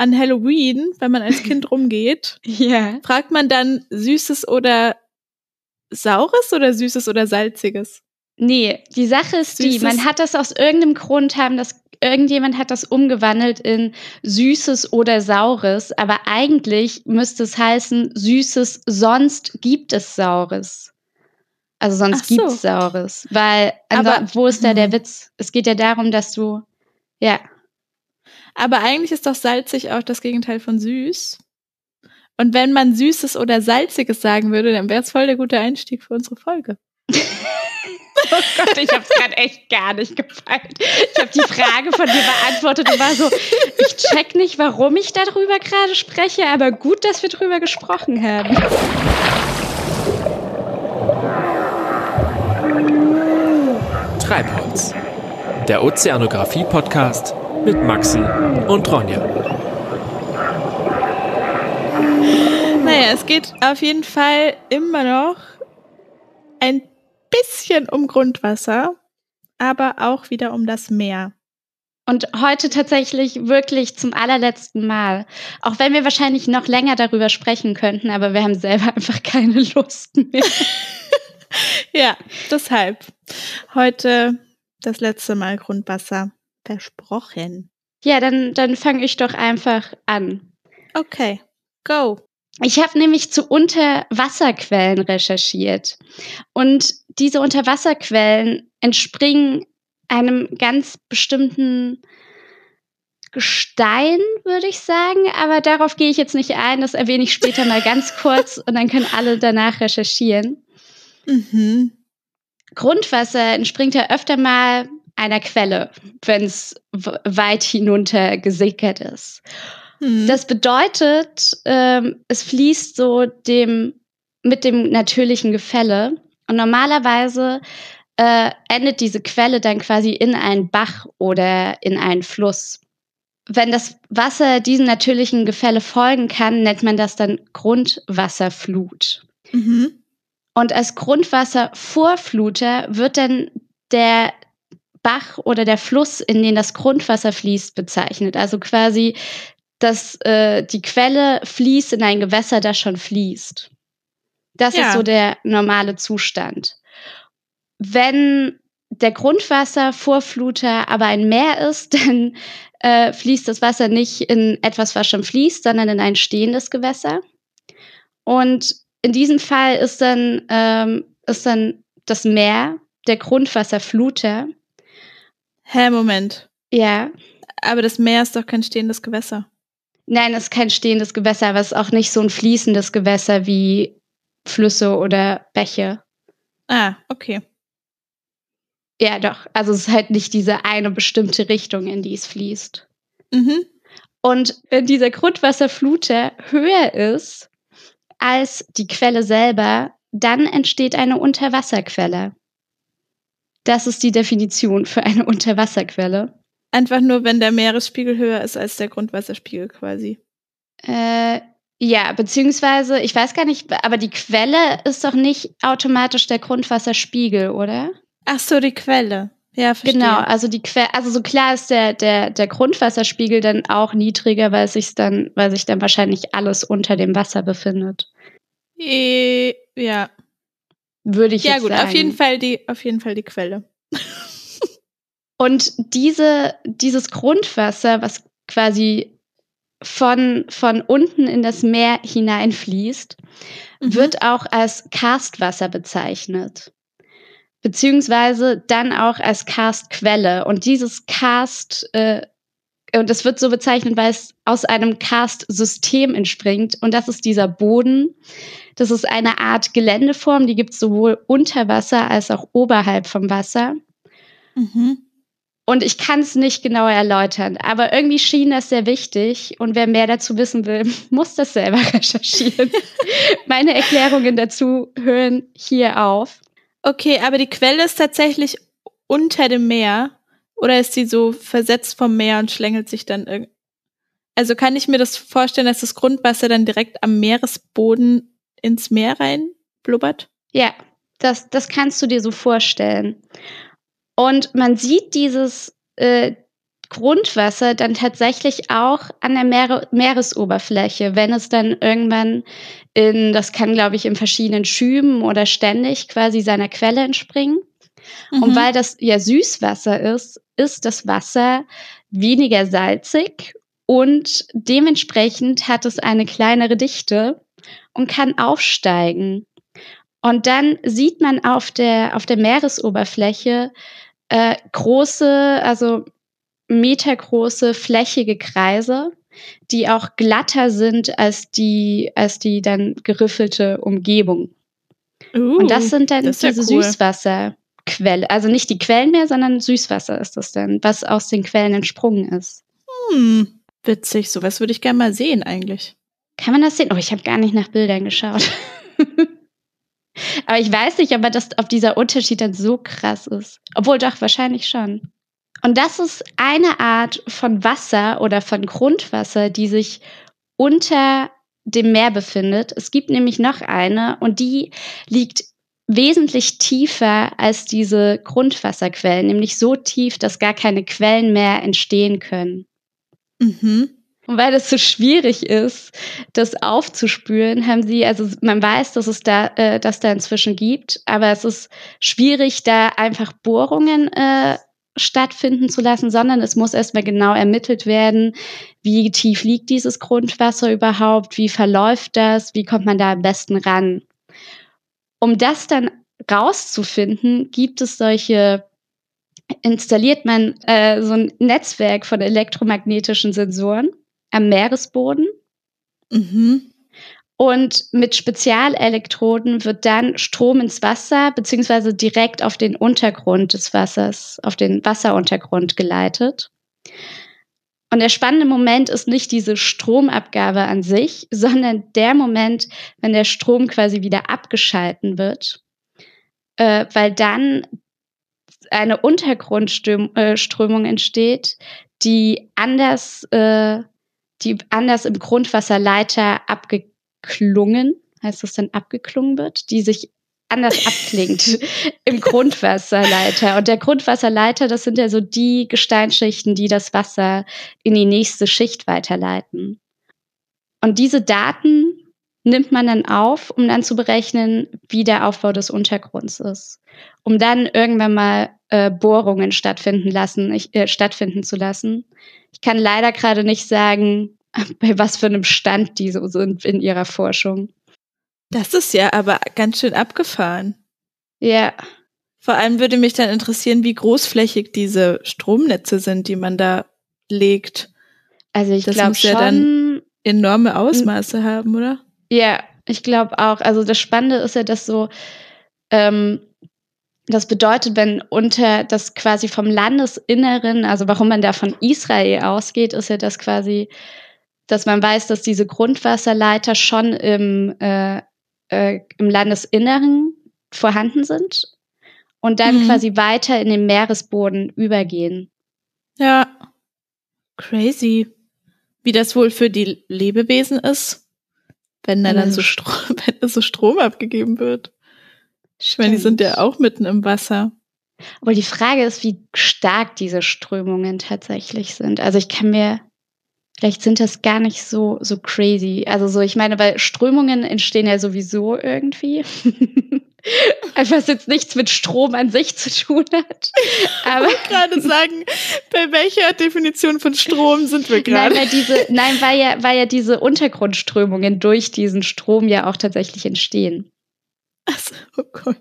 an Halloween, wenn man als Kind rumgeht, Ja. fragt man dann Süßes oder Saures oder Süßes oder Salziges? Nee, die Sache ist die, Süßes- man hat das aus irgendeinem Grund haben das irgendjemand hat das umgewandelt in süßes oder saures, aber eigentlich müsste es heißen süßes, sonst gibt es saures. Also sonst Ach so. gibt's saures, weil Aber- wo ist da der Hm. Witz? Es geht ja darum, dass du ja, Aber eigentlich ist doch salzig auch das Gegenteil von süß. Und wenn man Süßes oder Salziges sagen würde, dann wäre es voll der gute Einstieg für unsere Folge. Oh Gott, ich habe es gerade echt gar nicht gefallen. Ich habe die Frage von dir beantwortet und war so, ich check nicht, warum ich darüber gerade spreche, aber gut, dass wir drüber gesprochen haben. Treibholz. Der Ozeanographie-Podcast mit Maxi und Ronja. Naja, es geht auf jeden Fall immer noch ein bisschen um Grundwasser, aber auch wieder um das Meer. Und heute tatsächlich wirklich zum allerletzten Mal. Auch wenn wir wahrscheinlich noch länger darüber sprechen könnten, aber wir haben selber einfach keine Lust mehr. Ja, deshalb. Heute das letzte Mal Grundwasser. Versprochen. Ja, dann, dann fange ich doch einfach an. Okay, go. Ich habe nämlich zu Unterwasserquellen recherchiert. Und diese Unterwasserquellen entspringen einem ganz bestimmten Gestein, würde ich sagen. Aber darauf gehe ich jetzt nicht ein. Das erwähne ich später mal ganz kurz und dann können alle danach recherchieren. Mhm. Grundwasser entspringt ja öfter mal einer Quelle, wenn es weit hinunter gesickert ist. Mhm. Das bedeutet, ähm, es fließt so dem mit dem natürlichen Gefälle. Und normalerweise äh, endet diese Quelle dann quasi in einen Bach oder in einen Fluss. Wenn das Wasser diesem natürlichen Gefälle folgen kann, nennt man das dann Grundwasserflut. mhm. Und als Grundwasservorfluter wird dann der Bach oder der Fluss, in den das Grundwasser fließt, bezeichnet. Also quasi, dass äh, die Quelle fließt in ein Gewässer, das schon fließt. Das Ja. ist so der normale Zustand. Wenn der Grundwasservorfluter aber ein Meer ist, dann äh, fließt das Wasser nicht in etwas, was schon fließt, sondern in ein stehendes Gewässer. Und in diesem Fall ist dann, ähm, ist dann das Meer der Grundwasserfluter. Hä, Moment. Ja. Aber das Meer ist doch kein stehendes Gewässer. Nein, es ist kein stehendes Gewässer, aber es ist auch nicht so ein fließendes Gewässer wie Flüsse oder Bäche. Ah, okay. Ja, doch. Also es ist halt nicht diese eine bestimmte Richtung, in die es fließt. Mhm. Und wenn dieser Grundwasserfluter höher ist als die Quelle selber, dann entsteht eine Unterwasserquelle. Das ist die Definition für eine Unterwasserquelle. Einfach nur, wenn der Meeresspiegel höher ist als der Grundwasserspiegel quasi. Äh, ja, beziehungsweise, ich weiß gar nicht, aber die Quelle ist doch nicht automatisch der Grundwasserspiegel, oder? Ach so, die Quelle. Ja, verstehe. Genau, also die Quelle, also so klar ist der, der, der Grundwasserspiegel dann auch niedriger, weil sich dann, weil sich dann wahrscheinlich alles unter dem Wasser befindet. Eh, ja. Würde ich Ja, jetzt gut, sagen. auf jeden Fall die, auf jeden Fall die Quelle. Und diese, dieses Grundwasser, was quasi von, von unten in das Meer hineinfließt, Mhm. wird auch als Karstwasser bezeichnet. Beziehungsweise dann auch als Karstquelle. Und dieses Karst, äh, und das wird so bezeichnet, weil es aus einem Karstsystem entspringt. Und das ist dieser Boden. Das ist eine Art Geländeform, die gibt es sowohl unter Wasser als auch oberhalb vom Wasser. Mhm. Und ich kann es nicht genauer erläutern, aber irgendwie schien das sehr wichtig. Und wer mehr dazu wissen will, muss das selber recherchieren. Meine Erklärungen dazu hören hier auf. Okay, aber die Quelle ist tatsächlich unter dem Meer. Oder ist sie so versetzt vom Meer und schlängelt sich dann irgendwie. Also kann ich mir das vorstellen, dass das Grundwasser dann direkt am Meeresboden ins Meer rein blubbert? Ja, das, das kannst du dir so vorstellen. Und man sieht dieses äh, Grundwasser dann tatsächlich auch an der Meere, Meeresoberfläche, wenn es dann irgendwann in, das kann glaube ich in verschiedenen Schüben oder ständig quasi seiner Quelle entspringen. Mhm. Und weil das ja Süßwasser ist, ist das Wasser weniger salzig und dementsprechend hat es eine kleinere Dichte und kann aufsteigen. Und dann sieht man auf der, auf der Meeresoberfläche äh, große, also metergroße, flächige Kreise, die auch glatter sind als die, als die dann geriffelte Umgebung. Uh, und das sind dann das diese ja cool. Süßwasserquelle, also nicht die Quellen mehr, sondern Süßwasser ist das dann, was aus den Quellen entsprungen ist. Hm, witzig, sowas würde ich gerne mal sehen eigentlich. Kann man das sehen? Oh, ich habe gar nicht nach Bildern geschaut. Aber ich weiß nicht, ob, das, ob dieser Unterschied dann so krass ist. Obwohl doch, wahrscheinlich schon. Und das ist eine Art von Wasser oder von Grundwasser, die sich unter dem Meer befindet. Es gibt nämlich noch eine und die liegt wesentlich tiefer als diese Grundwasserquellen, nämlich so tief, dass gar keine Quellen mehr entstehen können. Mhm. Und weil es so schwierig ist, das aufzuspüren, haben sie, also man weiß, dass es da, äh, das da inzwischen gibt, aber es ist schwierig, da einfach Bohrungen äh, stattfinden zu lassen, sondern es muss erstmal genau ermittelt werden, wie tief liegt dieses Grundwasser überhaupt, wie verläuft das, wie kommt man da am besten ran. Um das dann rauszufinden, gibt es solche installiert man äh, so ein Netzwerk von elektromagnetischen Sensoren am Meeresboden. Mhm. Und mit Spezialelektroden wird dann Strom ins Wasser beziehungsweise direkt auf den Untergrund des Wassers, auf den Wasseruntergrund geleitet. Und der spannende Moment ist nicht diese Stromabgabe an sich, sondern der Moment, wenn der Strom quasi wieder abgeschalten wird, äh, weil dann eine Untergrundströmung äh, entsteht, die anders äh, die anders im Grundwasserleiter abgeklungen, heißt das dann abgeklungen wird, die sich anders abklingt im Grundwasserleiter. Und der Grundwasserleiter, das sind ja so die Gesteinsschichten, die das Wasser in die nächste Schicht weiterleiten. Und diese Daten nimmt man dann auf, um dann zu berechnen, wie der Aufbau des Untergrunds ist. Um dann irgendwann mal äh, Bohrungen stattfinden lassen, ich, äh, stattfinden zu lassen. Ich kann leider gerade nicht sagen, bei was für einem Stand die so sind in ihrer Forschung. Das ist ja aber ganz schön abgefahren. Ja. Vor allem würde mich dann interessieren, wie großflächig diese Stromnetze sind, die man da legt. Also ich glaube schon. Ja dann enorme Ausmaße haben, oder? Ja, ich glaube auch. Also das Spannende ist ja, dass so ähm, das bedeutet, wenn unter das quasi vom Landesinneren, also warum man da von Israel ausgeht, ist ja das quasi, dass man weiß, dass diese Grundwasserleiter schon im, äh, äh, im Landesinneren vorhanden sind und dann mhm. quasi weiter in den Meeresboden übergehen. Ja, crazy. Wie das wohl für die Lebewesen ist, wenn da dann so Strom, wenn so Strom abgegeben wird. Ich meine, die sind ja auch mitten im Wasser. Aber die Frage ist, wie stark diese Strömungen tatsächlich sind. Also ich kann mir, vielleicht sind das gar nicht so, so crazy. Also so, ich meine, weil Strömungen entstehen ja sowieso irgendwie. Einfach was jetzt nichts mit Strom an sich zu tun hat. Aber ich gerade sagen, bei welcher Definition von Strom sind wir gerade? Nein, weil diese, nein, weil ja, weil ja diese Untergrundströmungen durch diesen Strom ja auch tatsächlich entstehen. Also, oh Gott.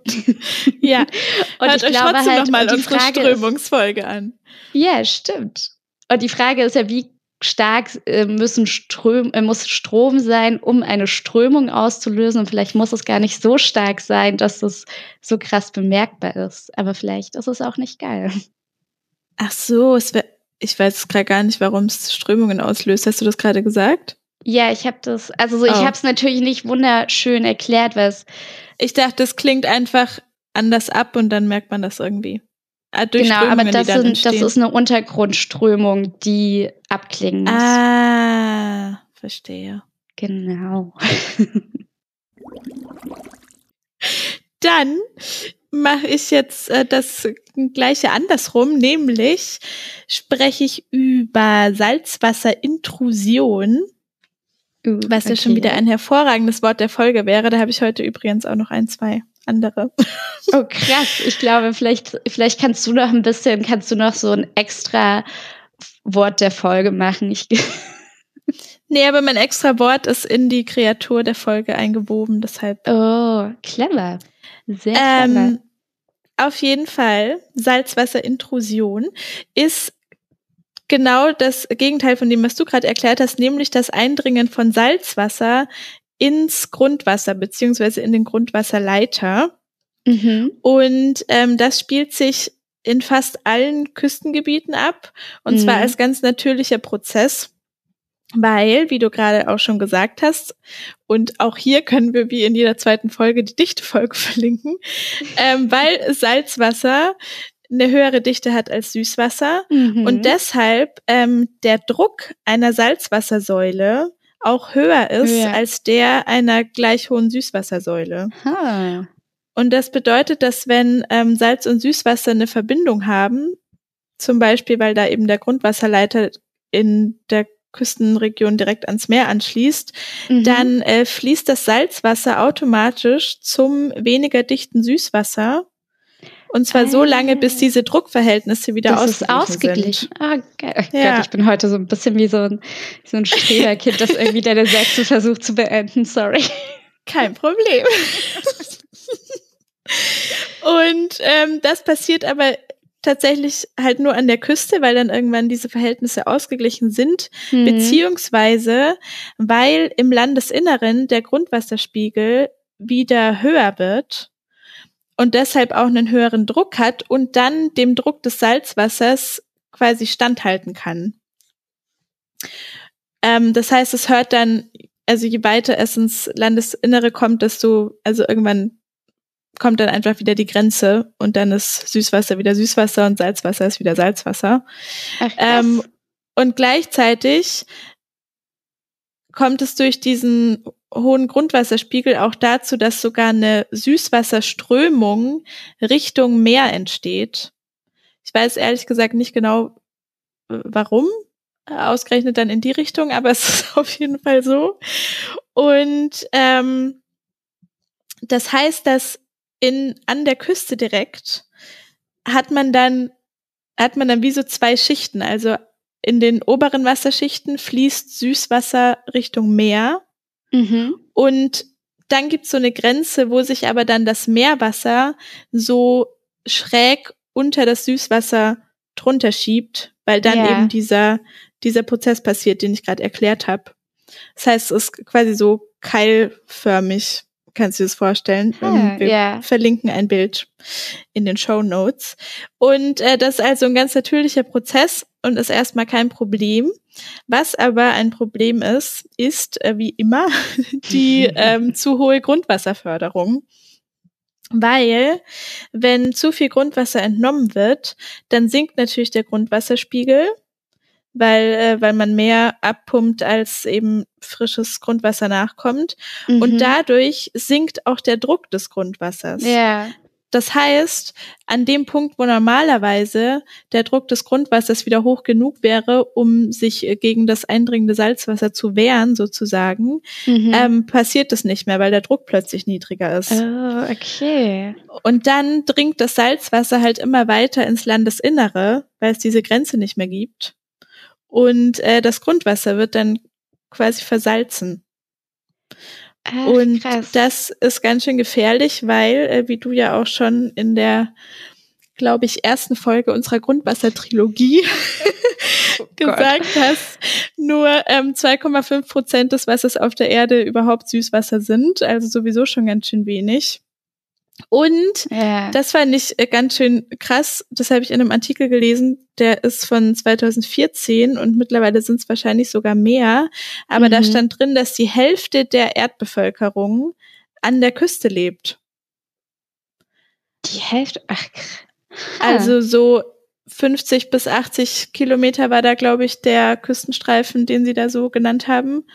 Ja, und Hört ich euch glaube trotzdem halt, nochmal unsere Frage Strömungsfolge an. Ja, stimmt. Und die Frage ist ja, wie stark äh, müssen Ström, äh, muss Strom sein, um eine Strömung auszulösen. Und vielleicht muss es gar nicht so stark sein, dass es so krass bemerkbar ist. Aber vielleicht ist es auch nicht geil. Ach so, es wär, ich weiß gerade gar nicht, warum es Strömungen auslöst. Hast du das gerade gesagt? Ja, ich habe das, also so, ich oh. habe es natürlich nicht wunderschön erklärt, weil es ich dachte, das klingt einfach anders ab und dann merkt man das irgendwie. Ah, genau, aber das, sind, das ist eine Untergrundströmung, die abklingen muss. Ah, verstehe. Genau. Dann mache ich jetzt äh, das gleiche andersrum, nämlich spreche ich über Salzwasserintrusion, Was ja schon okay. wieder ein hervorragendes Wort der Folge wäre. Da habe ich heute übrigens auch noch ein, zwei andere. Oh, krass. Ich glaube, vielleicht, vielleicht kannst du noch ein bisschen, kannst du noch so ein extra Wort der Folge machen. Ich, Nee, aber mein extra Wort ist in die Kreatur der Folge eingewoben, deshalb. oh, clever. Sehr clever. Ähm, auf jeden Fall, Salzwasserintrusion ist genau das Gegenteil von dem, was du gerade erklärt hast, nämlich das Eindringen von Salzwasser ins Grundwasser beziehungsweise in den Grundwasserleiter. Mhm. Und ähm, das spielt sich in fast allen Küstengebieten ab und Mhm. zwar als ganz natürlicher Prozess. Weil, wie du gerade auch schon gesagt hast, und auch hier können wir wie in jeder zweiten Folge die Dichtefolge verlinken, ähm, weil Salzwasser eine höhere Dichte hat als Süßwasser Mhm. und deshalb ähm, der Druck einer Salzwassersäule auch höher ist Höher. als der einer gleich hohen Süßwassersäule. Ha. Und das bedeutet, dass wenn ähm, Salz und Süßwasser eine Verbindung haben, zum Beispiel weil da eben der Grundwasserleiter in der Küstenregion direkt ans Meer anschließt, Mhm. dann äh, fließt das Salzwasser automatisch zum weniger dichten Süßwasser. Und zwar so Ah. lange, bis diese Druckverhältnisse wieder das ist ausgeglichen, ausgeglichen. Ah, geil. Oh Ja. Gott, ich bin heute so ein bisschen wie so ein, so ein Streberkind, das irgendwie deine Sätze versucht zu beenden. Sorry. sind. Kein Problem. Und ähm, das passiert aber tatsächlich halt nur an der Küste, weil dann irgendwann diese Verhältnisse ausgeglichen sind. Mhm. beziehungsweise weil im Landesinneren der Grundwasserspiegel wieder höher wird und deshalb auch einen höheren Druck hat und dann dem Druck des Salzwassers quasi standhalten kann. Ähm, das heißt, es hört dann, also je weiter es ins Landesinnere kommt, desto, also irgendwann kommt dann einfach wieder die Grenze und dann ist Süßwasser wieder Süßwasser und Salzwasser ist wieder Salzwasser. Ach. Ähm, und gleichzeitig kommt es durch diesen hohen Grundwasserspiegel auch dazu, dass sogar eine Süßwasserströmung Richtung Meer entsteht. Ich weiß ehrlich gesagt nicht genau, warum ausgerechnet dann in die Richtung, aber es ist auf jeden Fall so. Und ähm, das heißt, dass in an der Küste direkt hat man dann hat man dann wie so zwei Schichten. Also in den oberen Wasserschichten fließt Süßwasser Richtung Meer mhm. und dann gibt's so eine Grenze, wo sich aber dann das Meerwasser so schräg unter das Süßwasser drunter schiebt, weil dann Ja. eben dieser, dieser Prozess passiert, den ich gerade erklärt habe. Das heißt, es ist quasi so keilförmig, kannst du dir das vorstellen. Ah, Wir ja. verlinken ein Bild in den Show Notes. Und äh, das ist also ein ganz natürlicher Prozess und ist erstmal kein Problem. Was aber ein Problem ist, ist äh, wie immer die ähm, zu hohe Grundwasserförderung. Weil, wenn zu viel Grundwasser entnommen wird, dann sinkt natürlich der Grundwasserspiegel, weil, äh, weil man mehr abpumpt, als eben frisches Grundwasser nachkommt. Mhm. Und dadurch sinkt auch der Druck des Grundwassers. Ja. Das heißt, an dem Punkt, wo normalerweise der Druck des Grundwassers wieder hoch genug wäre, um sich äh, gegen das eindringende Salzwasser zu wehren, sozusagen, Mhm. ähm, passiert das nicht mehr, weil der Druck plötzlich niedriger ist. oh, okay. Und dann dringt das Salzwasser halt immer weiter ins Landesinnere, weil es diese Grenze nicht mehr gibt. Und äh, das Grundwasser wird dann quasi versalzen. Ach, Und krass. das ist ganz schön gefährlich, weil, äh, wie du ja auch schon in der, glaube ich, ersten Folge unserer Grundwassertrilogie Oh gesagt hast, nur ähm, 2,5 Prozent des Wassers auf der Erde überhaupt Süßwasser sind, also sowieso schon ganz schön wenig. Und ja. das fand ich äh, ganz schön krass. Das habe ich in einem Artikel gelesen. Der ist von 2014 und mittlerweile sind es wahrscheinlich sogar mehr. Aber da Mhm. stand drin, dass die Hälfte der Erdbevölkerung an der Küste lebt. die Hälfte. Ach, krass. Also so 50 bis 80 Kilometer war da, glaube ich, der Küstenstreifen, den sie da so genannt haben.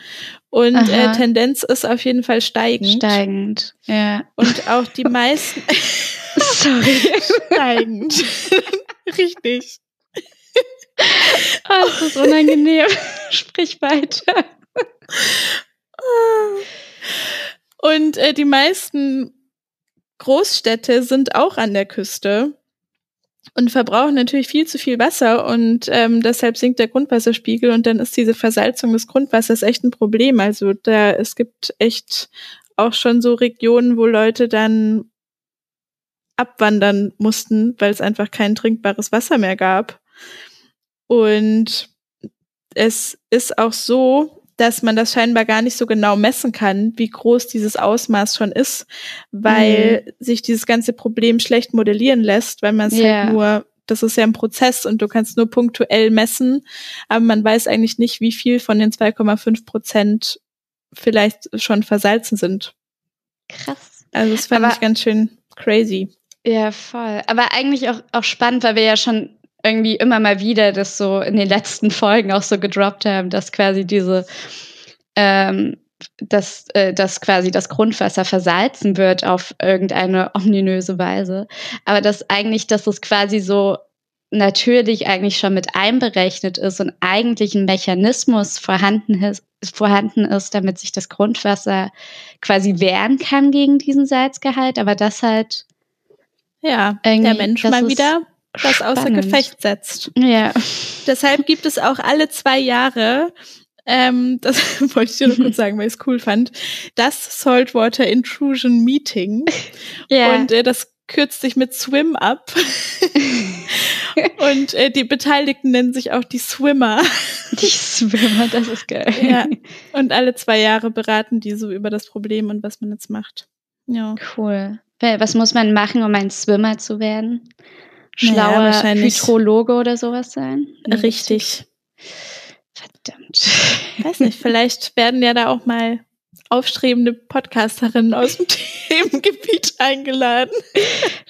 Und äh. Tendenz ist auf jeden Fall steigend. steigend. Ja. Und auch die meisten. Sorry. Steigend. Richtig. Oh, das ist unangenehm. Sprich weiter. Und äh, die meisten Großstädte sind auch an der Küste und verbrauchen natürlich viel zu viel Wasser und ähm, deshalb sinkt der Grundwasserspiegel und dann ist diese Versalzung des Grundwassers echt ein Problem. Also da es gibt echt auch schon so Regionen, wo Leute dann abwandern mussten, weil es einfach kein trinkbares Wasser mehr gab. Und es ist auch so, dass man das scheinbar gar nicht so genau messen kann, wie groß dieses Ausmaß schon ist, weil mhm. sich dieses ganze Problem schlecht modellieren lässt, weil man es yeah. halt nur, das ist ja ein Prozess und du kannst nur punktuell messen, aber man weiß eigentlich nicht, wie viel von den 2,5 Prozent vielleicht schon versalzen sind. Krass. Also das fand aber, ich ganz schön crazy. Ja, voll. Aber eigentlich auch, auch spannend, weil wir ja schon irgendwie immer mal wieder das so in den letzten Folgen auch so gedroppt haben, dass quasi diese, ähm, dass, äh, dass quasi das Grundwasser versalzen wird auf irgendeine ominöse Weise. Aber dass eigentlich, dass es quasi so natürlich eigentlich schon mit einberechnet ist und eigentlich ein Mechanismus vorhanden ist, vorhanden ist, damit sich das Grundwasser quasi wehren kann gegen diesen Salzgehalt, aber das halt ja, der Mensch mal wieder das Spannend. außer Gefecht setzt. Ja. Deshalb gibt es auch alle zwei Jahre ähm, das wollte ich dir noch kurz sagen, weil ich es cool fand. Das Saltwater Intrusion Meeting. Ja. Und äh, das kürzt sich mit Swim ab. Und äh, die Beteiligten nennen sich auch die Swimmer. Die Swimmer, das ist geil. Ja. Und alle zwei Jahre beraten die so über das Problem und was man jetzt macht. Ja. Cool. Was muss man machen, um ein Swimmer zu werden? Schlauer naja, Hydrologe oder sowas sein. Richtig. Verdammt. Weiß nicht, vielleicht werden ja da auch mal aufstrebende Podcasterinnen aus dem Themengebiet eingeladen.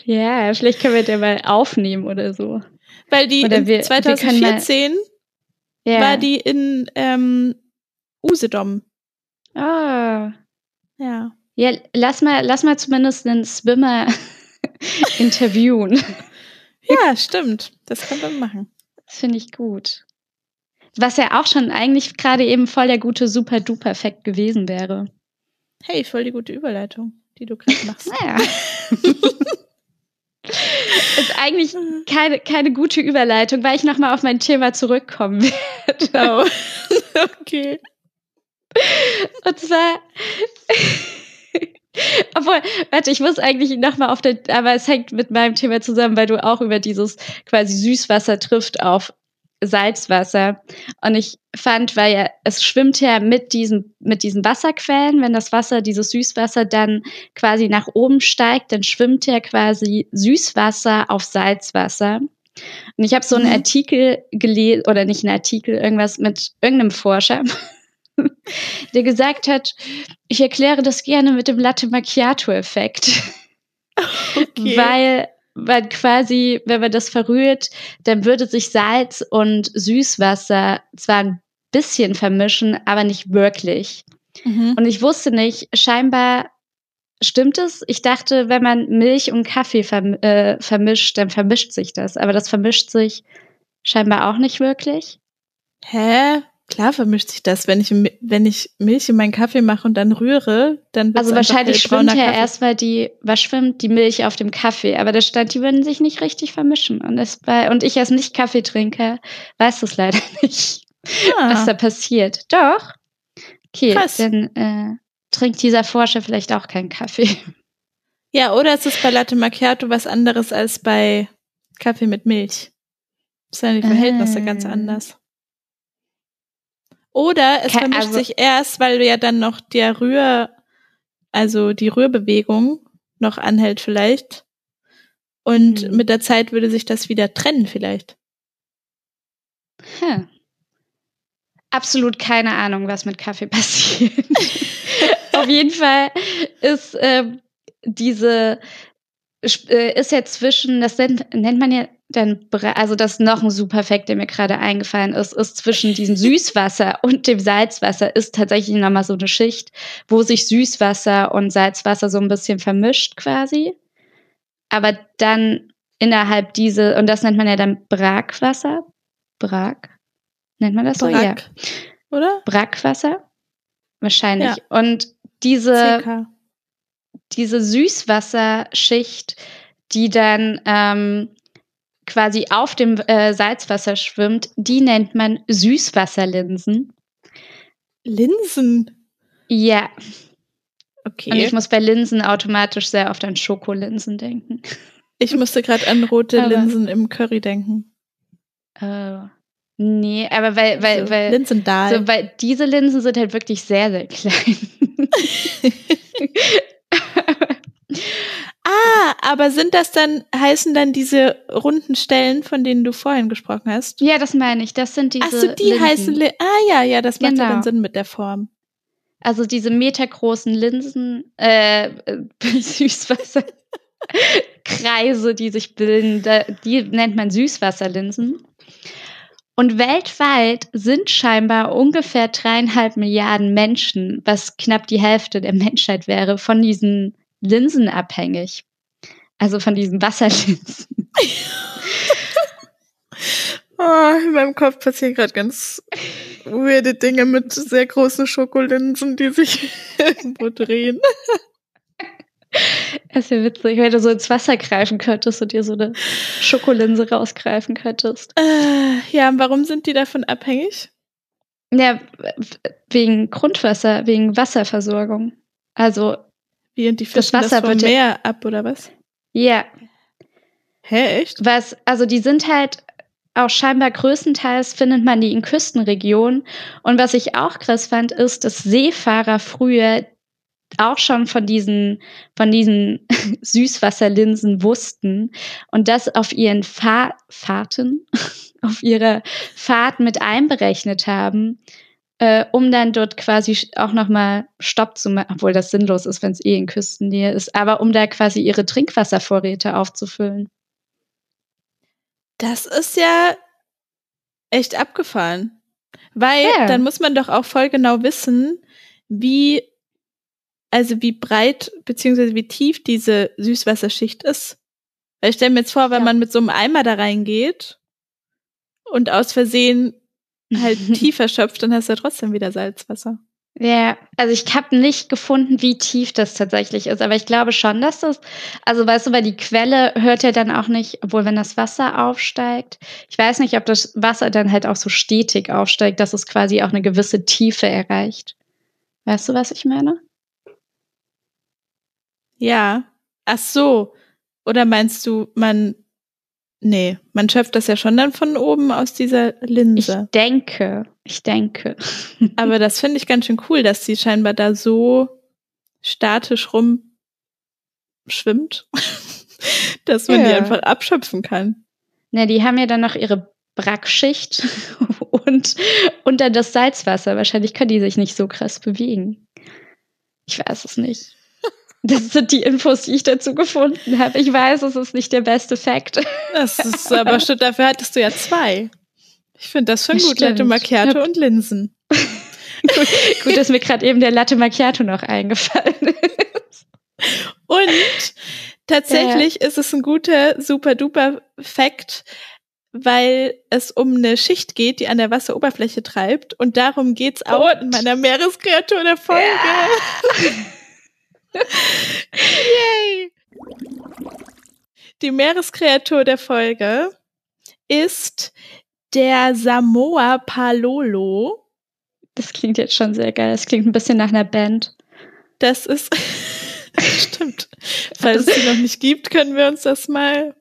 Ja, vielleicht können wir der mal aufnehmen oder so. Weil die wir, 2014 mal, ja. war die in ähm, Usedom. Ah. Ja. Ja, lass mal, lass mal zumindest einen Swimmer interviewen. Ja, stimmt. Das kann man machen. Das finde ich gut. Was ja auch schon eigentlich gerade eben voll der gute Super-Duper-Effekt gewesen wäre. Hey, voll die gute Überleitung, die du gerade machst. Naja. ist eigentlich keine, keine gute Überleitung, weil ich nochmal auf mein Thema zurückkommen werde. Oh. okay. Und zwar obwohl, warte, ich muss eigentlich nochmal auf den, aber es hängt mit meinem Thema zusammen, weil du auch über dieses quasi Süßwasser trifft auf Salzwasser. Und ich fand, weil ja, es schwimmt ja mit diesen, mit diesen Wasserquellen, wenn das Wasser, dieses Süßwasser dann quasi nach oben steigt, dann schwimmt ja quasi Süßwasser auf Salzwasser. Und ich habe so einen mhm. Artikel gelesen, oder nicht einen Artikel, irgendwas mit irgendeinem Forscher, der gesagt hat, ich erkläre das gerne mit dem Latte Macchiato-Effekt. Okay. Weil, weil quasi, wenn man das verrührt, dann würde sich Salz und Süßwasser zwar ein bisschen vermischen, aber nicht wirklich. Mhm. Und ich wusste nicht, scheinbar stimmt es. Ich dachte, wenn man Milch und Kaffee verm äh, vermischt, dann vermischt sich das. Aber das vermischt sich scheinbar auch nicht wirklich. Hä? Klar vermischt sich das, wenn ich, wenn ich Milch in meinen Kaffee mache und dann rühre, dann wird Also wahrscheinlich schwimmt ja erstmal die, was schwimmt die Milch auf dem Kaffee, aber da stand, die würden sich nicht richtig vermischen. Und, es bei, und ich als Nicht-Kaffeetrinker weiß das leider nicht, ja. was da passiert. Doch. Okay, Krass. dann äh, trinkt dieser Forscher vielleicht auch keinen Kaffee. Ja, oder es ist bei Latte Macchiato was anderes als bei Kaffee mit Milch. Das sind die Verhältnisse äh. ganz anders. Oder es vermischt also, sich erst, weil ja dann noch der Rühr, also die Rührbewegung noch anhält vielleicht. Und hm. mit der Zeit würde sich das wieder trennen vielleicht. Hm. Absolut keine Ahnung, was mit Kaffee passiert. Auf jeden Fall ist äh, diese ist ja zwischen, das nennt, nennt man ja dann, also das ist noch ein super Fact, der mir gerade eingefallen ist, ist zwischen diesem Süßwasser und dem Salzwasser ist tatsächlich nochmal so eine Schicht, wo sich Süßwasser und Salzwasser so ein bisschen vermischt quasi. aber dann innerhalb diese, und das nennt man ja dann Brackwasser. Brack? Nennt man das so? Ja. Brack, Oder? Brackwasser? Wahrscheinlich. Ja. Und diese, CK. diese Süßwasserschicht, die dann ähm, quasi auf dem äh, Salzwasser schwimmt, die nennt man Süßwasserlinsen. Linsen. Ja, Okay. und ich muss bei Linsen automatisch sehr oft an Schokolinsen denken. Ich musste gerade an rote Aber- Linsen im Curry denken. Äh, nee, aber weil, weil, so, weil, Linsendahl. so, weil diese Linsen sind halt wirklich sehr, sehr klein. ah, aber sind das dann, heißen dann diese runden Stellen, von denen du vorhin gesprochen hast? ja, das meine ich. Das sind diese Ach so, die Linsen. heißen, Li ah ja, ja, das macht ja Genau. dann Sinn mit der Form. Also diese metergroßen Linsen, äh, äh, Süßwasserkreise, die sich bilden, die nennt man Süßwasserlinsen. Und weltweit sind scheinbar ungefähr dreieinhalb Milliarden Menschen, was knapp die Hälfte der Menschheit wäre, von diesen Linsen abhängig. Also von diesen Wasserlinsen. Oh, in meinem Kopf passieren gerade ganz weirde Dinge mit sehr großen Schokolinsen, die sich irgendwo drehen. Das ist ja witzig, wenn du so ins Wasser greifen könntest und dir so eine Schokolinse rausgreifen könntest. Äh, ja, und warum sind die davon abhängig? Ja, wegen Grundwasser, wegen Wasserversorgung. Also, Wie und die Das fischen das, Wasser vom Meer ab, oder was? Ja, Hä, echt? was, also die sind halt auch scheinbar größtenteils findet man die in Küstenregionen. Und was ich auch krass fand, ist, dass Seefahrer früher auch schon von diesen, von diesen Süßwasserlinsen wussten und das auf ihren Fahr Fahrten, auf ihrer Fahrt mit einberechnet haben, äh, um dann dort quasi auch nochmal Stopp zu machen, obwohl das sinnlos ist, wenn es eh in Küstennähe ist, aber um da quasi ihre Trinkwasservorräte aufzufüllen. Das ist ja echt abgefahren. Weil Ja. dann muss man doch auch voll genau wissen, wie, also wie breit beziehungsweise wie tief diese Süßwasserschicht ist. Weil ich stelle mir jetzt vor, wenn Ja. man mit so einem Eimer da reingeht und aus Versehen halt tiefer schöpft, dann hast du ja trotzdem wieder Salzwasser. Ja, also ich habe nicht gefunden, wie tief das tatsächlich ist, aber ich glaube schon, dass das, also weißt du, weil die Quelle hört ja dann auch nicht, obwohl wenn das Wasser aufsteigt, ich weiß nicht, ob das Wasser dann halt auch so stetig aufsteigt, dass es quasi auch eine gewisse Tiefe erreicht. Weißt du, was ich meine? Ja. Ach so. Oder meinst du, man, nee, man schöpft das ja schon dann von oben aus dieser Ich Linse. denke, ich denke. Aber das finde ich ganz schön cool, dass sie scheinbar da so statisch rumschwimmt, dass man die Ja. einfach abschöpfen kann. Ne, die haben ja dann noch ihre Brackschicht und, und dann das Salzwasser. Wahrscheinlich können die sich nicht so krass bewegen. Ich weiß es nicht. Das sind die Infos, die ich dazu gefunden habe. Ich weiß, es ist nicht der beste Fakt. Das ist aber schon, dafür hattest du ja zwei. Ich finde das schon Das gut, Latte stimmt. Macchiato und Linsen. Gut, dass mir gerade eben der Latte Macchiato noch eingefallen ist. Und tatsächlich ist es ein guter, super duper Fact, weil es um eine Schicht geht, die an der Wasseroberfläche treibt. Und darum geht's auch Und? in meiner Meereskreatur der Folge. Yay! Die Meereskreatur der Folge ist der Samoa Palolo. Das klingt jetzt schon sehr geil. Das klingt ein bisschen nach einer Band. Das ist stimmt. Falls es sie noch nicht gibt, können wir uns das mal.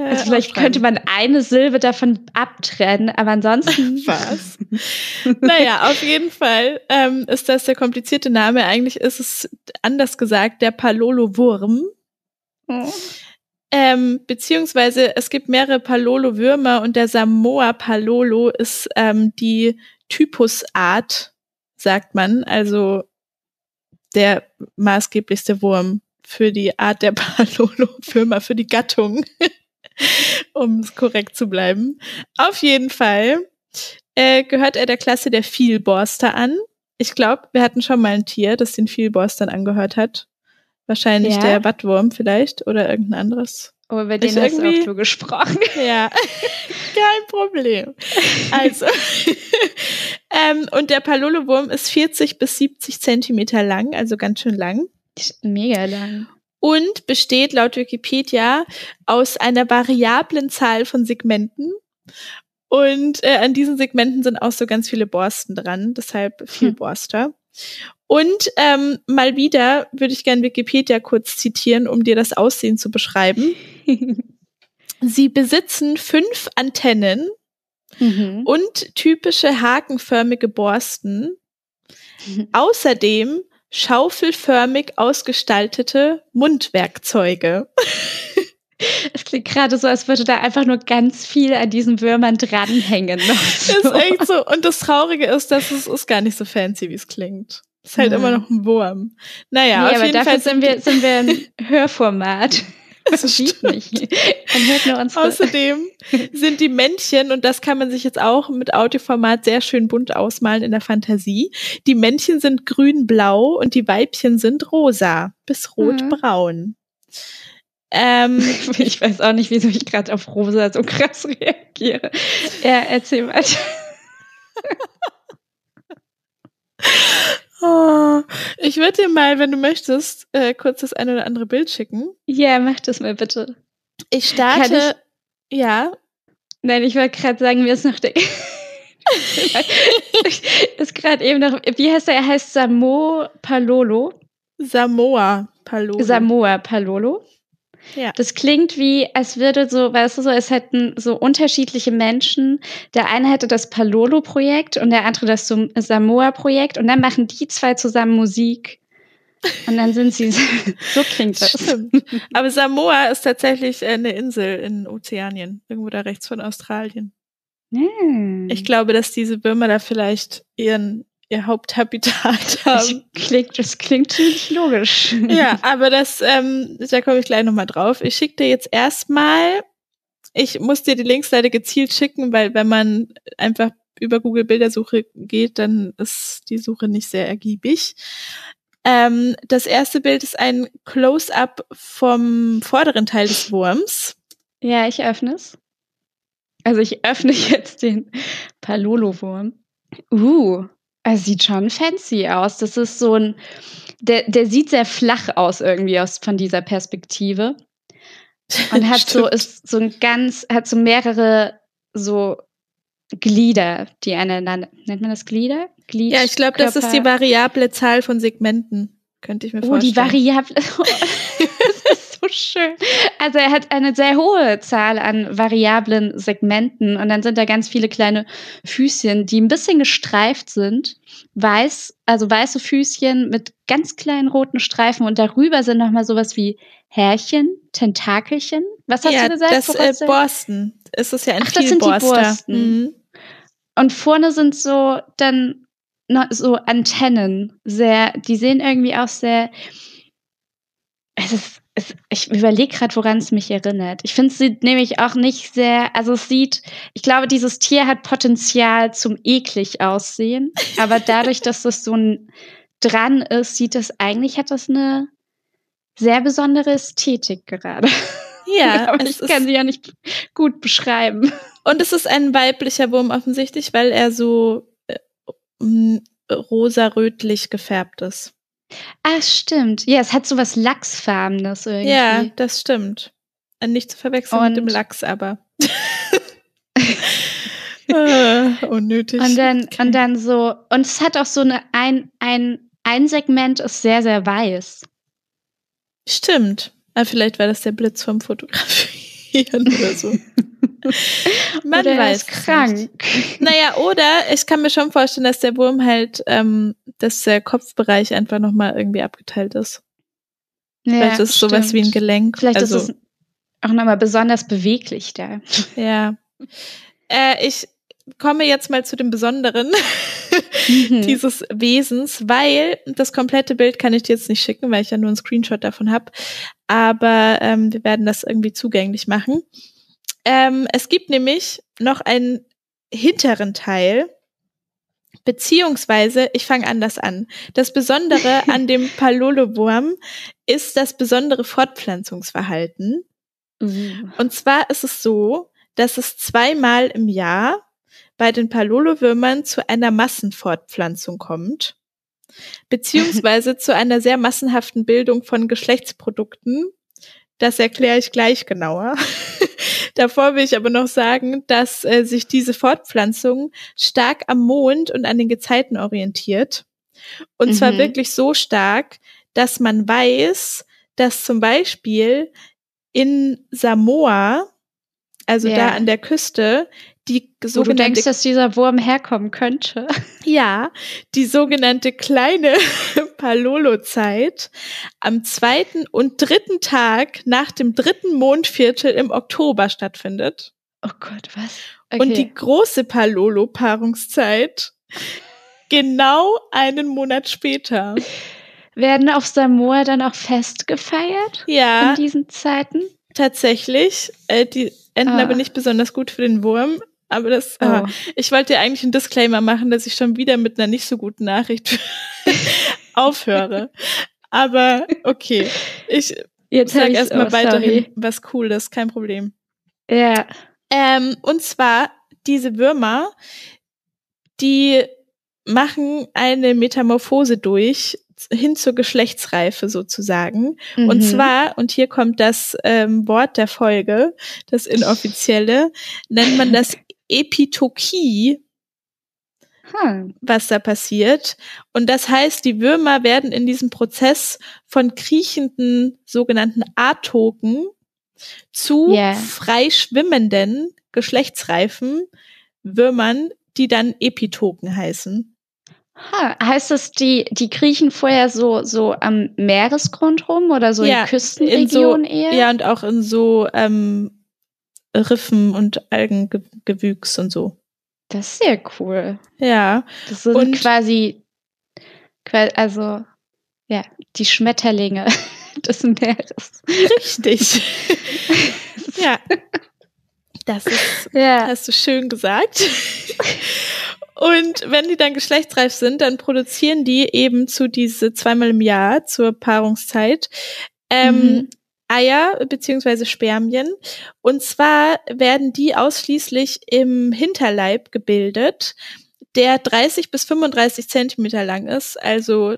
Äh, Also vielleicht könnte man eine Silbe davon abtrennen, aber ansonsten. Was? naja, auf jeden Fall ähm, ist das der komplizierte Name. Eigentlich ist es anders gesagt der Palolo-Wurm. Oh. Ähm, beziehungsweise es gibt mehrere Palolo-Würmer und der Samoa Palolo ist ähm, die Typusart, sagt man. Also der maßgeblichste Wurm für die Art der Palolo-Würmer, für die Gattung, um es korrekt zu bleiben. Auf jeden Fall äh, gehört er der Klasse der Vielborster an. Ich glaube, wir hatten schon mal ein Tier, das den Vielborstern angehört hat. Wahrscheinlich Ja. der Wattwurm vielleicht oder irgendein anderes. Oh, über Ich den hast irgendwie- auch du gesprochen. Ja, kein Problem. Also, ähm, und der Palolo-Wurm ist 40 bis 70 Zentimeter lang, also ganz schön lang. Mega lang. Und besteht laut Wikipedia aus einer variablen Zahl von Segmenten. Und äh, an diesen Segmenten sind auch so ganz viele Borsten dran, deshalb viel Hm. Borster. Und ähm, mal wieder würde ich gerne Wikipedia kurz zitieren, um dir das Aussehen zu beschreiben. Sie besitzen fünf Antennen mhm. und typische hakenförmige Borsten. Außerdem schaufelförmig ausgestaltete Mundwerkzeuge. Es klingt gerade so, als würde da einfach nur ganz viel an diesen Würmern dranhängen. Noch ist so. echt so. Und das Traurige ist, dass es ist gar nicht so fancy, wie es klingt. Ist halt Ja. immer noch ein Wurm. Naja, nee, auf aber jeden dafür Fall sind wir, sind wir ein Hörformat. Das stimmt. nicht. Man hört nur unsere. Außerdem sind die Männchen, und das kann man sich jetzt auch mit Audioformat sehr schön bunt ausmalen in der Fantasie, die Männchen sind grün-blau und die Weibchen sind rosa bis rot-braun. Ähm, ich weiß auch nicht, wieso ich gerade auf Rosa so krass reagiere. Ja, erzähl weiter. oh, ich würde dir mal, wenn du möchtest, äh, kurz das eine oder andere Bild schicken. Ja, mach das mal bitte. Ich starte. ja, Nein, ich wollte gerade sagen, mir ist noch der. ist gerade eben noch. Wie heißt er? Er heißt Samo Palolo. Samoa Palolo. Samoa Palolo. Ja. Das klingt wie, als würde so, weißt du, so, es hätten so unterschiedliche Menschen. Der eine hätte das Palolo-Projekt und der andere das Sam- Samoa-Projekt und dann machen die zwei zusammen Musik. Und dann sind sie, so klingt das. Stimmt. Aber Samoa ist tatsächlich äh, eine Insel in Ozeanien, irgendwo da rechts von Australien. Hm. Ich glaube, dass diese Würmer da vielleicht ihren, ihr Haupthabitat das haben. klingt, das klingt ziemlich logisch. Ja, aber das, ähm, da komme ich gleich nochmal drauf. Ich schicke dir jetzt erstmal, ich muss dir die Links leider gezielt schicken, weil wenn man einfach über Google Bildersuche geht, dann ist die Suche nicht sehr ergiebig. Ähm, das erste Bild ist ein Close-up vom vorderen Teil des Wurms. Ja, ich öffne es. Also ich öffne jetzt den Palolo-Wurm. Uh, er sieht schon fancy aus. Das ist so ein, der, der sieht sehr flach aus irgendwie aus von dieser Perspektive. Und hat so, ist so ein ganz, hat so mehrere so Glieder, die aneinander, nennt man das Glieder? Glied, Ja, ich glaube, das ist die variable Zahl von Segmenten, könnte ich mir Oh, die vorstellen. Variable. das ist so schön. Also er hat eine sehr hohe Zahl an variablen Segmenten und dann sind da ganz viele kleine Füßchen, die ein bisschen gestreift sind. Weiß, also weiße Füßchen mit ganz kleinen roten Streifen und darüber sind nochmal sowas wie Härchen, Tentakelchen. Was hast ja, du gesagt? das äh, Borsten. Es ist ja ein Ach, das sind die. Borsten. Mhm. Und vorne sind so dann so Antennen. Sehr, die sehen irgendwie auch sehr. Es ist, es, ich überlege gerade, woran es mich erinnert. Ich finde, es sieht nämlich auch nicht sehr, also es sieht, ich glaube, dieses Tier hat Potenzial zum eklig aussehen. Aber dadurch, dass das so ein dran ist, sieht das eigentlich, hat das eine sehr besondere Ästhetik gerade. Ja, aber ich kann sie ja nicht gut beschreiben. und es ist ein weiblicher Wurm offensichtlich, weil er so äh, rosa-rötlich gefärbt ist. Ah, stimmt. Ja, es hat so was Lachsfarbenes irgendwie. Ja, das stimmt. Äh, Nicht zu verwechseln mit dem Und- Lachs, aber. äh, unnötig. Und dann, Okay. und dann so, und es hat auch so eine, ein, ein, ein Segment ist sehr, sehr weiß. Stimmt. Aber vielleicht war das der Blitz vom Fotografieren oder so. Man Oder er weiß krank. Nicht. Naja, oder ich kann mir schon vorstellen, dass der Wurm halt, ähm, dass der Kopfbereich einfach nochmal irgendwie abgeteilt ist. Vielleicht ist es sowas wie ein stimmt. Gelenk. Vielleicht also, ist es auch nochmal besonders beweglich da. Ja. Äh, ich komme jetzt mal zu dem Besonderen Mhm. dieses Wesens, weil das komplette Bild kann ich dir jetzt nicht schicken, weil ich ja nur einen Screenshot davon habe. Aber ähm, wir werden das irgendwie zugänglich machen. Ähm, es gibt nämlich noch einen hinteren Teil Beziehungsweise, ich fange anders an. Das Besondere an dem Palolo-Wurm ist das besondere Fortpflanzungsverhalten. Mhm. Und zwar ist es so, dass es zweimal im Jahr bei den Palolo-Würmern zu einer Massenfortpflanzung kommt, beziehungsweise zu einer sehr massenhaften Bildung von Geschlechtsprodukten. Das erkläre ich gleich genauer. Davor will ich aber noch sagen, dass äh, sich diese Fortpflanzung stark am Mond und an den Gezeiten orientiert. Und zwar Mhm. wirklich so stark, dass man weiß, dass zum Beispiel in Samoa, also Ja. da an der Küste, die Wo du sogenannte denkst, dass dieser Wurm herkommen könnte. ja, die sogenannte kleine Palolo-Zeit am zweiten und dritten Tag nach dem dritten Mondviertel im Oktober stattfindet. Oh Gott, was? Und die große Palolo-Paarungszeit genau einen Monat später. werden auf Samoa dann auch Fest gefeiert Ja, in diesen Zeiten? tatsächlich. Äh, die enden Ah. aber nicht besonders gut für den Wurm. Aber das, Oh. ah, ich wollte ja eigentlich einen Disclaimer machen, dass ich schon wieder mit einer nicht so guten Nachricht aufhöre. Aber okay, ich Jetzt sag erstmal oh, weiterhin sorry. was Cooles, kein Problem. Ja. Ähm, und zwar diese Würmer, die machen eine Metamorphose durch hin zur Geschlechtsreife sozusagen. Und Mhm. zwar, und hier kommt das ähm, Wort der Folge, das inoffizielle, nennt man das Epitokie, Hm. was da passiert. Und das heißt, die Würmer werden in diesem Prozess von kriechenden sogenannten Atoken zu Ja. frei schwimmenden, geschlechtsreifen Würmern, die dann Epitoken heißen. Ha, heißt das, die, die kriechen vorher so, so am Meeresgrund rum oder so Ja, in Küstenregionen eher? Ja, und auch in so ähm, Riffen und Algengewüchs und so. Das ist sehr cool. Ja, Das sind Und- quasi, qua- also, ja, die Schmetterlinge des Meeres. richtig. ja. Das ist Ja. Hast du schön gesagt. Und wenn die dann geschlechtsreif sind, dann produzieren die eben zu diese zweimal im Jahr zur Paarungszeit ähm, Mhm. Eier beziehungsweise Spermien. Und zwar werden die ausschließlich im Hinterleib gebildet, der 30 bis 35 Zentimeter lang ist. Also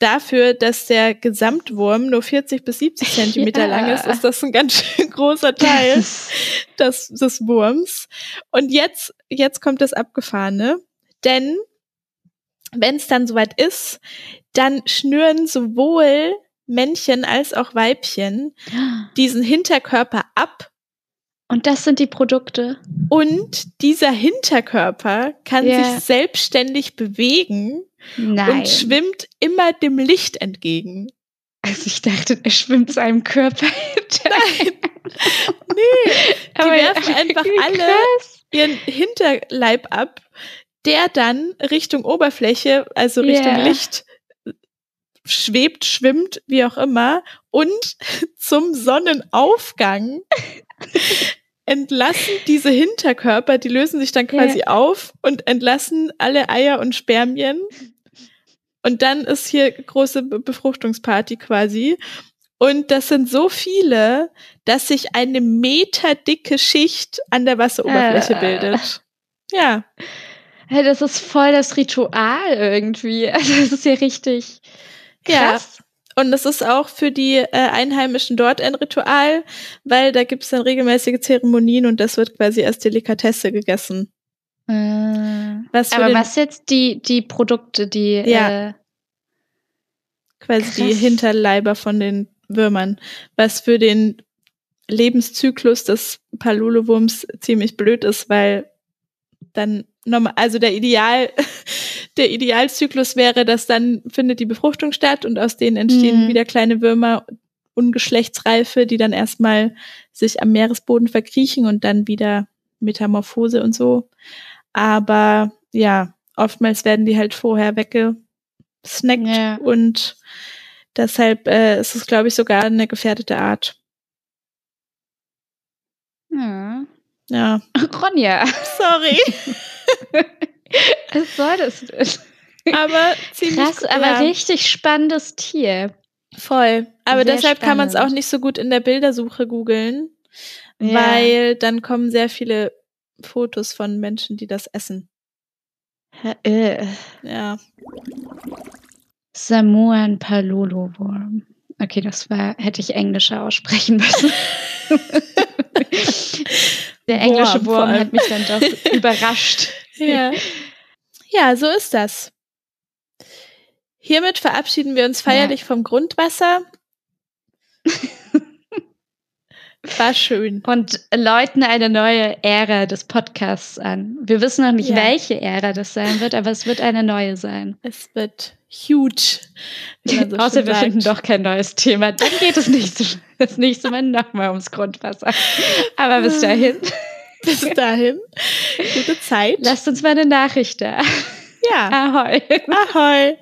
dafür, dass der Gesamtwurm nur 40 bis 70 Zentimeter Ja. lang ist, ist das ein ganz schön großer Teil des, des Wurms. Und jetzt, jetzt kommt das Abgefahrene, denn wenn es dann soweit ist, dann schnüren sowohl Männchen als auch Weibchen diesen Hinterkörper ab Und das sind die Produkte. und dieser Hinterkörper kann Ja. sich selbstständig bewegen Nein. und schwimmt immer dem Licht entgegen. Also ich dachte, er schwimmt seinem Körper hinterher. Nee, die Aber- werfen einfach alle krass. ihren Hinterleib ab, der dann Richtung Oberfläche, also Richtung Ja. Licht schwebt, schwimmt, wie auch immer, und zum Sonnenaufgang entlassen diese Hinterkörper, die lösen sich dann quasi auf und entlassen alle Eier und Spermien. Und dann ist hier große Be Befruchtungsparty quasi. Und das sind so viele, dass sich eine meterdicke Schicht an der Wasseroberfläche Äh. bildet. Ja, Hey, das ist voll das Ritual irgendwie. Also das ist ja richtig Ja. und es ist auch für die äh, Einheimischen dort ein Ritual, weil da gibt es dann regelmäßige Zeremonien und das wird quasi als Delikatesse gegessen. Äh, Was Aber was jetzt die, die Produkte, die Ja. äh, quasi die krass. Hinterleiber von den Würmern, was für den Lebenszyklus des Palulowurms ziemlich blöd ist, weil dann also der Ideal, der Idealzyklus wäre, dass dann findet die Befruchtung statt und aus denen entstehen Mhm. wieder kleine Würmer, ungeschlechtsreife, die dann erstmal sich am Meeresboden verkriechen und dann wieder Metamorphose und so. Aber ja, oftmals werden die halt vorher weggesnackt Ja. und deshalb äh, ist es, glaube ich, sogar eine gefährdete Art. ja. Ja, Ronja. sorry. Was soll das denn? Aber ziemlich Krass, aber ja, richtig spannendes Tier. voll. Aber Sehr deshalb kann man es auch spannend. nicht so gut in der Bildersuche googeln, Ja. weil dann kommen sehr viele Fotos von Menschen, die das essen. Äh, Ja. Samoan Palolo Worm. Okay, das war, hätte ich englischer aussprechen müssen. Der englische Wurm allem. hat mich dann doch überrascht. Ja. ja, so ist das. Hiermit verabschieden wir uns feierlich vom Grundwasser. War schön. Und läuten eine neue Ära des Podcasts an. Wir wissen noch nicht, Ja. welche Ära das sein wird, aber es wird eine neue sein. Es wird huge. so Außer wir sagt. finden doch kein neues Thema. Dann geht es nächste, das nächste Mal nochmal ums Grundwasser. Aber bis dahin, Bis dahin. Gute Zeit. lasst uns mal eine Nachricht da. ja. Ahoi. Ahoi.